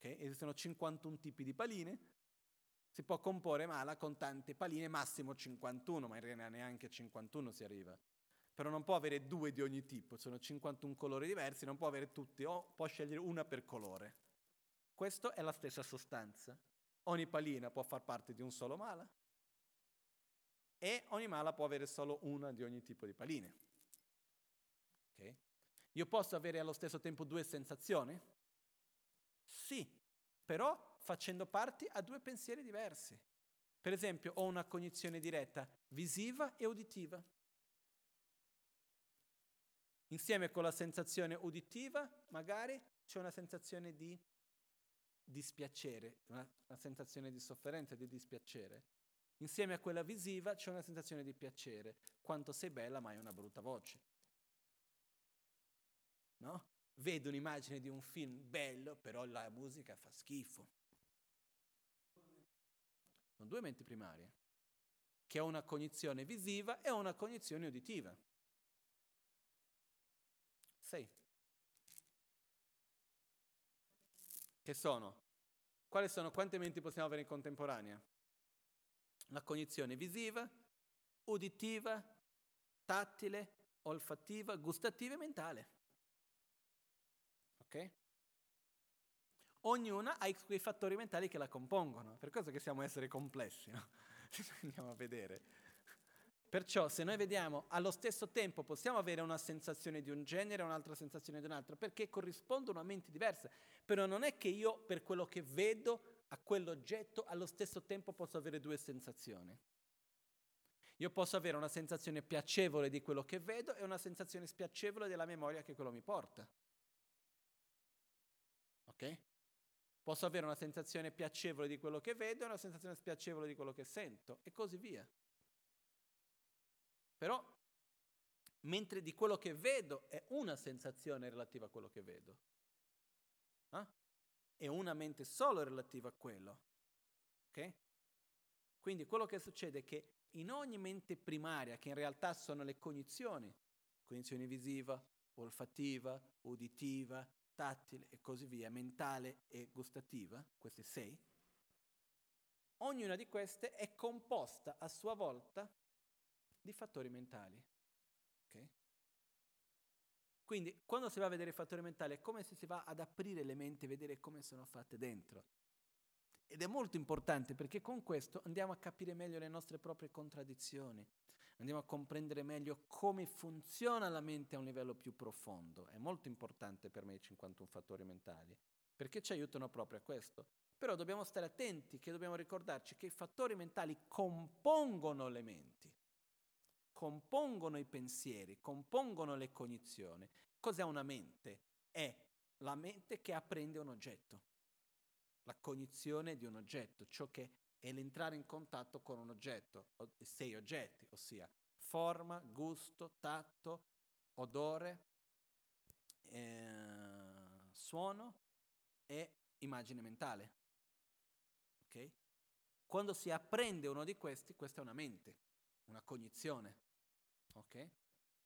Okay? Esistono 51 tipi di paline, si può comporre mala con tante paline, massimo 51, ma in realtà neanche a 51 si arriva. Però non può avere due di ogni tipo, sono 51 colori diversi, non può avere tutti, o può scegliere una per colore. Questa è la stessa sostanza. Ogni palina può far parte di un solo mala e ogni mala può avere solo una di ogni tipo di paline. Okay? Io posso avere allo stesso tempo due sensazioni? Sì, però facendo parte a due pensieri diversi. Per esempio, ho una cognizione diretta visiva e uditiva. Insieme con la sensazione uditiva, magari c'è una sensazione di dispiacere, una, una sensazione di sofferenza, di dispiacere. Insieme a quella visiva c'è una sensazione di piacere. Quanto sei bella, ma hai una brutta voce. No? Vedo un'immagine di un film bello, però la musica fa schifo. Sono due menti primarie, che ha una cognizione visiva e una cognizione uditiva. Sei. Che sono? Quali sono? Quante menti possiamo avere in contemporanea? La cognizione visiva, uditiva, tattile, olfattiva, gustativa e mentale. Ok? Ognuna ha quei fattori mentali che la compongono, per questo che siamo esseri complessi, no? Andiamo a vedere. Perciò se noi vediamo allo stesso tempo possiamo avere una sensazione di un genere e un'altra sensazione di un altro, perché corrispondono a menti diverse, però non è che io per quello che vedo a quell'oggetto allo stesso tempo posso avere due sensazioni. Io posso avere una sensazione piacevole di quello che vedo e una sensazione spiacevole della memoria che quello mi porta. Ok? Posso avere una sensazione piacevole di quello che vedo e una sensazione spiacevole di quello che sento e così via. Però, mentre di quello che vedo è una sensazione relativa a quello che vedo. Eh? È una mente solo relativa a quello. Ok? Quindi quello che succede è che in ogni mente primaria, che in realtà sono le cognizioni, cognizione visiva, olfattiva, uditiva, tattile e così via, mentale e gustativa, queste sei, ognuna di queste è composta a sua volta di fattori mentali. Okay? Quindi quando si va a vedere i fattori mentali è come se si va ad aprire le menti e vedere come sono fatte dentro. Ed è molto importante perché con questo andiamo a capire meglio le nostre proprie contraddizioni, andiamo a comprendere meglio come funziona la mente a un livello più profondo. È molto importante per me i 51 fattori mentali, perché ci aiutano proprio a questo. Però dobbiamo stare attenti, che dobbiamo ricordarci che i fattori mentali compongono le menti compongono i pensieri, compongono le cognizioni. Cos'è una mente? È la mente che apprende un oggetto, la cognizione di un oggetto, ciò che è l'entrare in contatto con un oggetto, sei oggetti, ossia forma, gusto, tatto, odore, eh, suono e immagine mentale. Okay? Quando si apprende uno di questi, questa è una mente, una cognizione. Okay?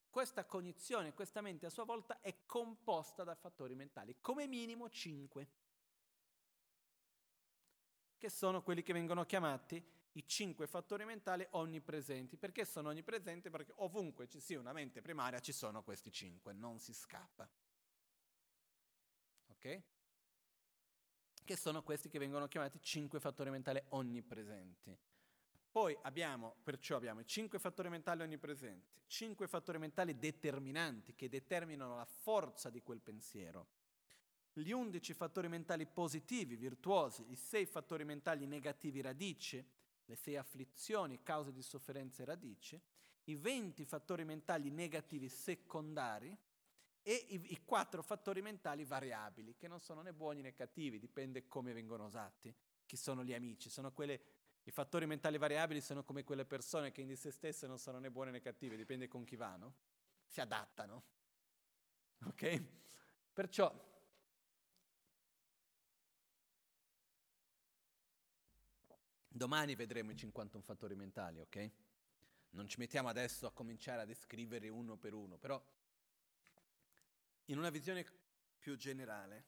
Questa cognizione, questa mente a sua volta è composta da fattori mentali, come minimo cinque, che sono quelli che vengono chiamati i cinque fattori mentali onnipresenti. Perché sono onnipresenti? Perché ovunque ci sia una mente primaria ci sono questi cinque, non si scappa. Ok? Che sono questi che vengono chiamati cinque fattori mentali onnipresenti. Poi abbiamo, perciò abbiamo i cinque fattori mentali onnipresenti, cinque fattori mentali determinanti che determinano la forza di quel pensiero, gli undici fattori mentali positivi, virtuosi, i sei fattori mentali negativi radice, le sei afflizioni, cause di sofferenza radice, i venti fattori mentali negativi secondari e i, i quattro fattori mentali variabili, che non sono né buoni né cattivi, dipende come vengono usati. Chi sono gli amici? Sono quelle i fattori mentali variabili sono come quelle persone che in di se stesse non sono né buone né cattive, dipende con chi vanno. Si adattano. Ok? Perciò domani vedremo i 51 fattori mentali, ok? Non ci mettiamo adesso a cominciare a descriverli uno per uno, però in una visione più generale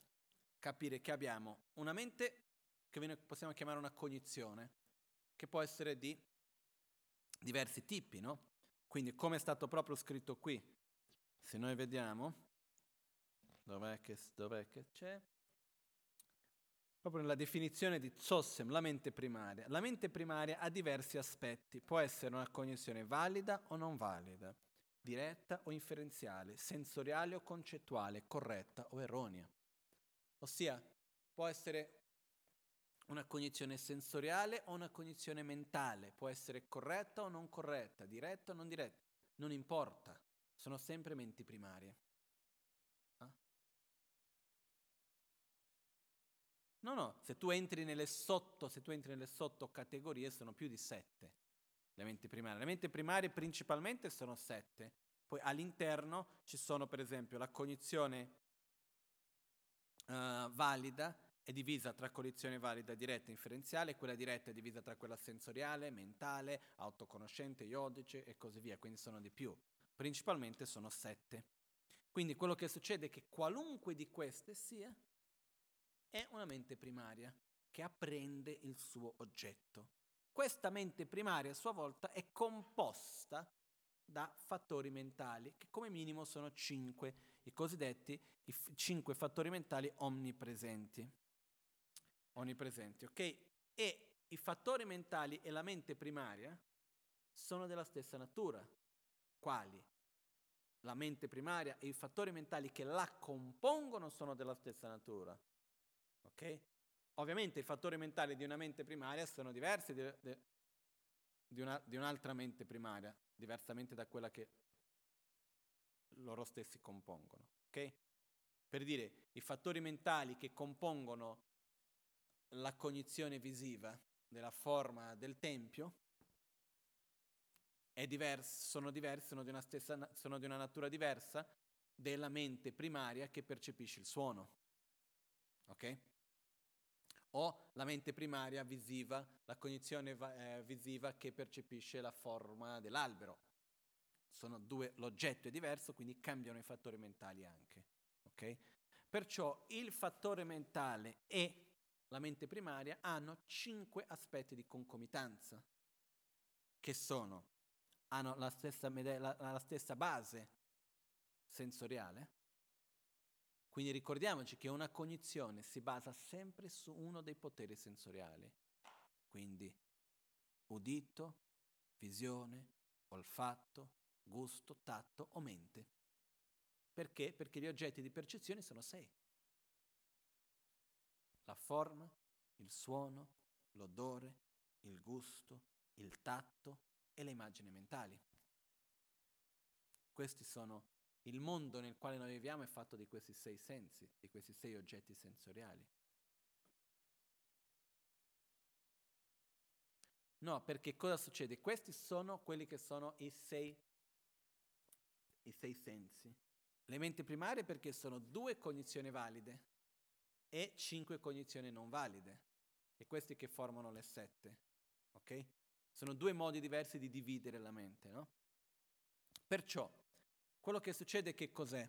capire che abbiamo una mente che possiamo chiamare una cognizione, che può essere di diversi tipi, no? Quindi come è stato proprio scritto qui, se noi vediamo, dov'è che, dov'è che c'è? Proprio nella definizione di Zossem, la mente primaria. La mente primaria ha diversi aspetti, può essere una cognizione valida o non valida, diretta o inferenziale, sensoriale o concettuale, corretta o erronea. Ossia, può essere una cognizione sensoriale o una cognizione mentale, può essere corretta o non corretta, diretta o non diretta, non importa, sono sempre menti primarie. No, no, se tu entri nelle sotto, se tu entri nelle sottocategorie sono più di sette le menti primarie. Le menti primarie principalmente sono sette, poi all'interno ci sono per esempio la cognizione uh, valida, è divisa tra cognizione valida diretta e inferenziale, quella diretta è divisa tra quella sensoriale, mentale, autoconoscente, iodice e così via, quindi sono di più. Principalmente sono sette. Quindi quello che succede è che qualunque di queste sia è una mente primaria che apprende il suo oggetto. Questa mente primaria a sua volta è composta da fattori mentali, che come minimo sono cinque, i cosiddetti i f- cinque fattori mentali omnipresenti onnipresenti, ok? E i fattori mentali e la mente primaria sono della stessa natura. Quali? La mente primaria e i fattori mentali che la compongono sono della stessa natura. Ok? Ovviamente i fattori mentali di una mente primaria sono diversi di, di, una, di un'altra mente primaria, diversamente da quella che loro stessi compongono. Ok? Per dire, i fattori mentali che compongono la cognizione visiva della forma del Tempio diverso, sono diversi, sono di, una stessa, sono di una natura diversa della mente primaria che percepisce il suono. Ok? O la mente primaria visiva, la cognizione eh, visiva che percepisce la forma dell'albero. Sono due, l'oggetto è diverso, quindi cambiano i fattori mentali anche. Okay? Perciò il fattore mentale e la mente primaria, hanno cinque aspetti di concomitanza, che sono, hanno la stessa, la, la stessa base sensoriale, quindi ricordiamoci che una cognizione si basa sempre su uno dei poteri sensoriali, quindi udito, visione, olfatto, gusto, tatto o mente. Perché? Perché gli oggetti di percezione sono sei la forma, il suono, l'odore, il gusto, il tatto e le immagini mentali. Questi sono il mondo nel quale noi viviamo è fatto di questi sei sensi, di questi sei oggetti sensoriali. No, perché cosa succede? Questi sono quelli che sono i sei, i sei sensi. Le menti primarie perché sono due cognizioni valide, e cinque cognizioni non valide. E questi che formano le sette. Ok? Sono due modi diversi di dividere la mente, no? Perciò, quello che succede che cos'è?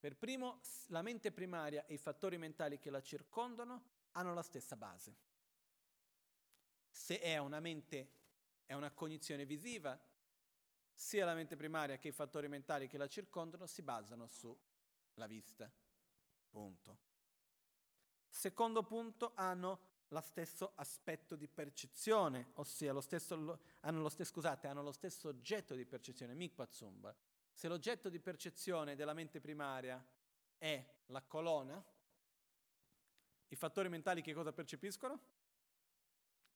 Per primo, la mente primaria e i fattori mentali che la circondano hanno la stessa base. Se è una mente, è una cognizione visiva, sia la mente primaria che i fattori mentali che la circondano si basano sulla vista. Punto. Secondo punto, hanno lo stesso aspetto di percezione, ossia lo stesso, hanno, lo stesso, scusate, hanno lo stesso oggetto di percezione, mikpatsumba. Se l'oggetto di percezione della mente primaria è la colonna, i fattori mentali che cosa percepiscono?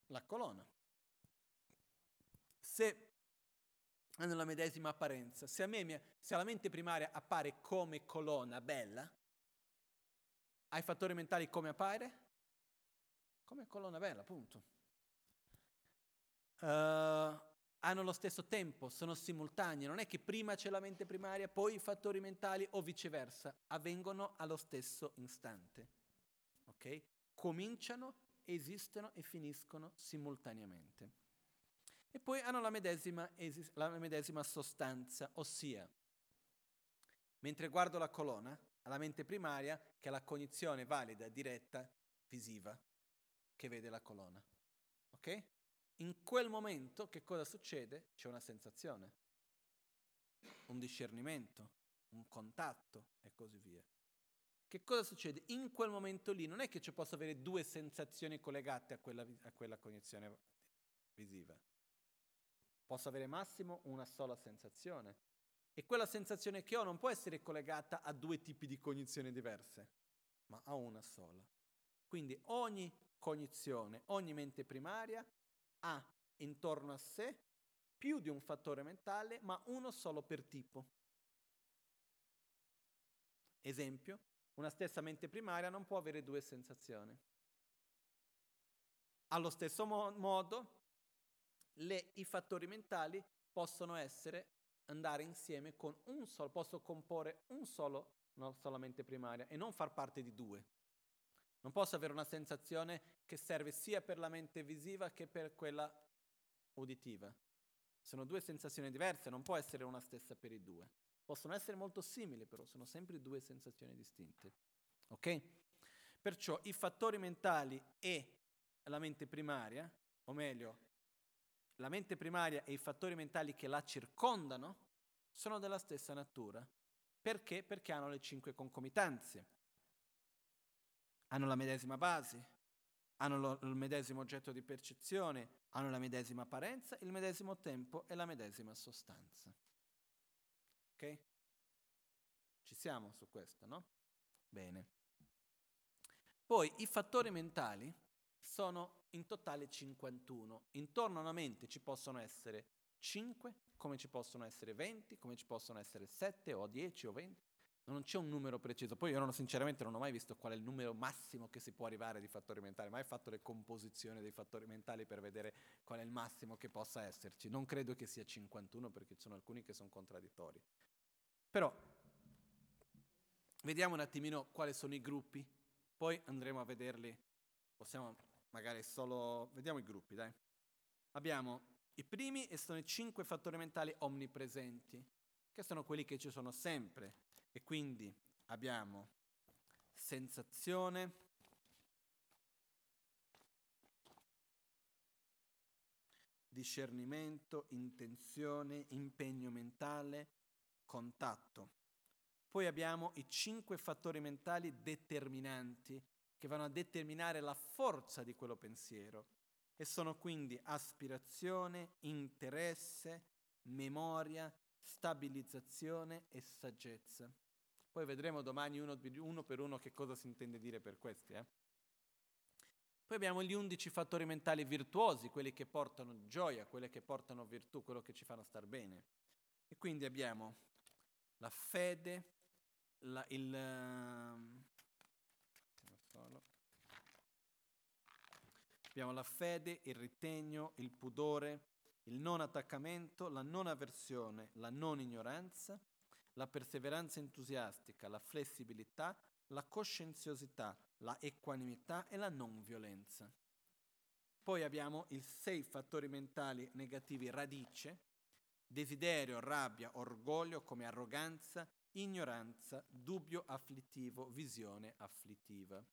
La colonna. Se hanno la medesima apparenza, se me, se alla mente primaria appare come colonna bella, ai fattori mentali come appare? Come colonna bella, appunto. Uh, hanno lo stesso tempo, sono simultanei, non è che prima c'è la mente primaria, poi i fattori mentali o viceversa, avvengono allo stesso istante. Ok? Cominciano, esistono e finiscono simultaneamente. E poi hanno la medesima, la medesima sostanza, ossia, mentre guardo la colonna, alla mente primaria che è la cognizione valida, diretta, visiva, che vede la colonna. Ok? In quel momento che cosa succede? C'è una sensazione, un discernimento, un contatto e così via. Che cosa succede? In quel momento lì non è che ci posso avere due sensazioni collegate a quella, a quella cognizione visiva. Posso avere massimo una sola sensazione. E quella sensazione che ho non può essere collegata a due tipi di cognizioni diverse, ma a una sola. Quindi ogni cognizione, ogni mente primaria ha intorno a sé più di un fattore mentale, ma uno solo per tipo. Esempio, una stessa mente primaria non può avere due sensazioni. Allo stesso mo- modo, le, i fattori mentali possono essere, andare insieme con un solo, posso comporre un solo, non solamente primaria, e non far parte di due. Non posso avere una sensazione che serve sia per la mente visiva che per quella uditiva. Sono due sensazioni diverse, non può essere una stessa per i due. Possono essere molto simili, però sono sempre due sensazioni distinte. Ok? Perciò i fattori mentali e la mente primaria, o meglio, la mente primaria e i fattori mentali che la circondano sono della stessa natura. Perché? Perché hanno le cinque concomitanze. Hanno la medesima base, hanno lo, il medesimo oggetto di percezione, hanno la medesima apparenza, il medesimo tempo e la medesima sostanza. Ok? Ci siamo su questo, no? Bene. Poi i fattori mentali sono in totale 51. Intorno a una mente ci possono essere 5, come ci possono essere 20, come ci possono essere 7 o 10 o 20. Non c'è un numero preciso. Poi io non, sinceramente non ho mai visto qual è il numero massimo che si può arrivare di fattori mentali, mai fatto le composizioni dei fattori mentali per vedere qual è il massimo che possa esserci. Non credo che sia 51 perché ci sono alcuni che sono contraddittori. Però vediamo un attimino quali sono i gruppi, poi andremo a vederli. Possiamo magari solo... Vediamo i gruppi, dai. Abbiamo i primi e sono i cinque fattori mentali omnipresenti, che sono quelli che ci sono sempre. E quindi abbiamo sensazione, discernimento, intenzione, impegno mentale, contatto. Poi abbiamo i cinque fattori mentali determinanti che vanno a determinare la forza di quello pensiero e sono quindi aspirazione, interesse, memoria, stabilizzazione e saggezza. Poi vedremo domani uno, uno per uno che cosa si intende dire per questi. Eh? Poi abbiamo gli undici fattori mentali virtuosi, quelli che portano gioia, quelli che portano virtù, quello che ci fanno star bene. E quindi abbiamo la fede, la, il, ehm, Abbiamo la fede, il ritegno, il pudore, il non attaccamento, la non avversione, la non ignoranza, la perseveranza entusiastica, la flessibilità, la coscienziosità, la equanimità e la non violenza. Poi abbiamo i sei fattori mentali negativi radice, desiderio, rabbia, orgoglio come arroganza, ignoranza, dubbio afflittivo, visione afflittiva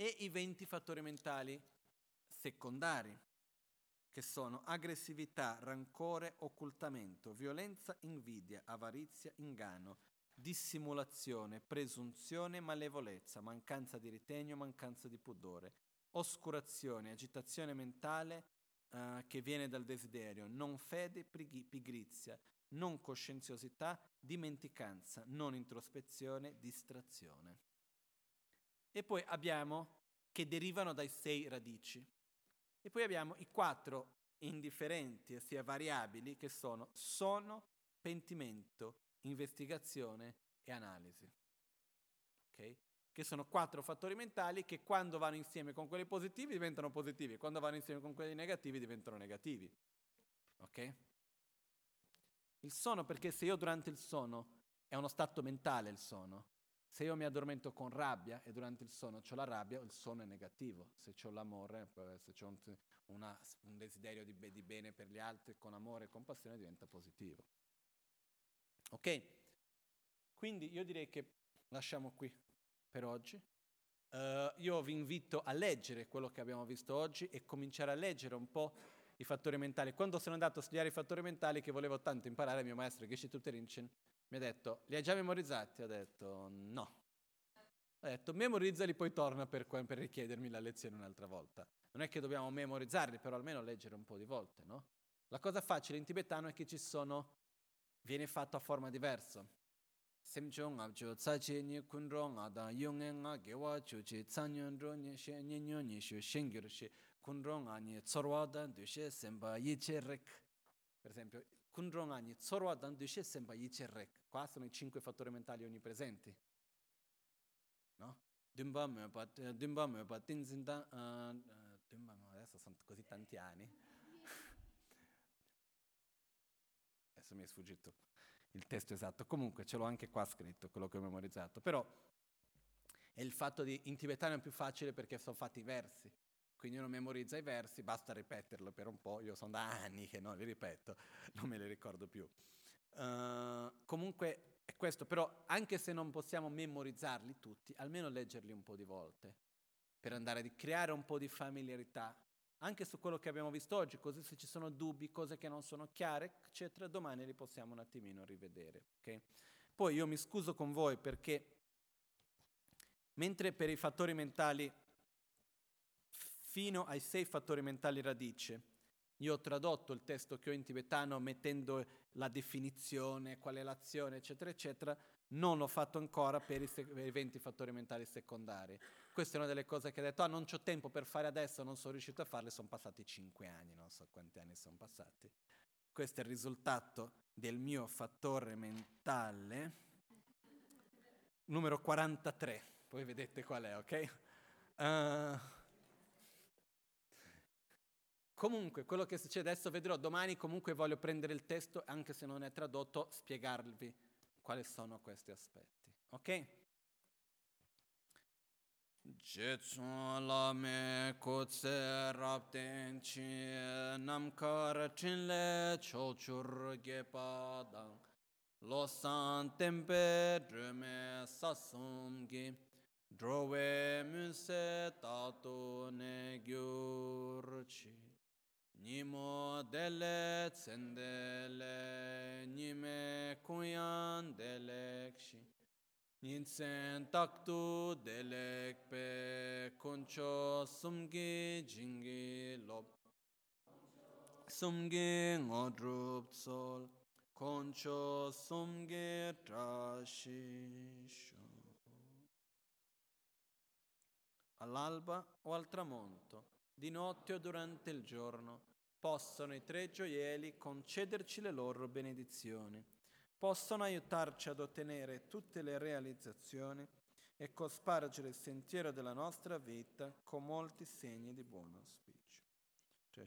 e i 20 fattori mentali secondari, che sono aggressività, rancore, occultamento, violenza, invidia, avarizia, inganno, dissimulazione, presunzione, malevolezza, mancanza di ritegno, mancanza di pudore, oscurazione, agitazione mentale eh, che viene dal desiderio, non fede, pigrizia, non coscienziosità, dimenticanza, non introspezione, distrazione. E poi abbiamo che derivano dai sei radici. E poi abbiamo i quattro indifferenti, ossia variabili, che sono sono, pentimento, investigazione e analisi. Okay? Che sono quattro fattori mentali che quando vanno insieme con quelli positivi diventano positivi, quando vanno insieme con quelli negativi diventano negativi. Ok? Il sono, perché se io durante il sono, è uno stato mentale il sono, se io mi addormento con rabbia e durante il sonno ho la rabbia, il sonno è negativo. Se ho l'amore, se ho un, un desiderio di, di, bene per gli altri con amore e compassione diventa positivo. Ok? Quindi io direi che lasciamo qui per oggi. Uh, io vi invito a leggere quello che abbiamo visto oggi e cominciare a leggere un po' i fattori mentali. Quando sono andato a studiare i fattori mentali, che volevo tanto imparare, mio maestro Geshe Tuterinchin mi ha detto, li hai già memorizzati? Ho detto, no. Ho detto, memorizzali, poi torna per, per richiedermi la lezione un'altra volta. Non è che dobbiamo memorizzarli, però almeno leggere un po' di volte, no? La cosa facile in tibetano è che ci sono, viene fatto a forma diversa. Per esempio, kunro nga ni tsorwa dan du she semba yiche. Qua sono i cinque fattori mentali onnipresenti. No? Dumba me pa dumba me pa tinzinda dumba adesso sono così tanti anni. adesso mi è sfuggito il testo esatto, comunque ce l'ho anche qua scritto, quello che ho memorizzato, però è il fatto di in tibetano è più facile perché sono fatti i versi, quindi uno memorizza i versi, basta ripeterlo per un po', io sono da anni che non li ripeto, non me li ricordo più. Uh, comunque è questo, però anche se non possiamo memorizzarli tutti, almeno leggerli un po' di volte, per andare a creare un po' di familiarità anche su quello che abbiamo visto oggi, così se ci sono dubbi, cose che non sono chiare, eccetera, domani li possiamo un attimino rivedere. Okay? Poi io mi scuso con voi perché mentre per i fattori mentali, fino ai sei fattori mentali radice, io ho tradotto il testo che ho in tibetano mettendo la definizione, qual è l'azione, eccetera, eccetera, non l'ho fatto ancora per i, se- i 20 fattori mentali secondari. Questa è una delle cose che ho detto, ah non ho tempo per fare adesso, non sono riuscito a farle, sono passati 5 anni, non so quanti anni sono passati. Questo è il risultato del mio fattore mentale numero 43, poi vedete qual è, ok? Uh, comunque, quello che succede adesso vedrò domani, comunque voglio prendere il testo, anche se non è tradotto, spiegarvi quali sono questi aspetti. Ok? Jetsun la me kutse rapten chi namkar chinle chochur ge padang lo san tempe drume sasum gi drove munse tato ne gyurchi Nimo dele tsendele nime kuyan delekshi. Ninsen taktu delek pe kuncho sumgi jingi lop Sumgi ngodrup tsol concio sumgi trashisho All'alba o al tramonto, di notte o durante il giorno, possono i tre gioielli concederci le loro benedizioni, possono aiutarci ad ottenere tutte le realizzazioni e cospargere il sentiero della nostra vita con molti segni di buon auspicio. Cioè,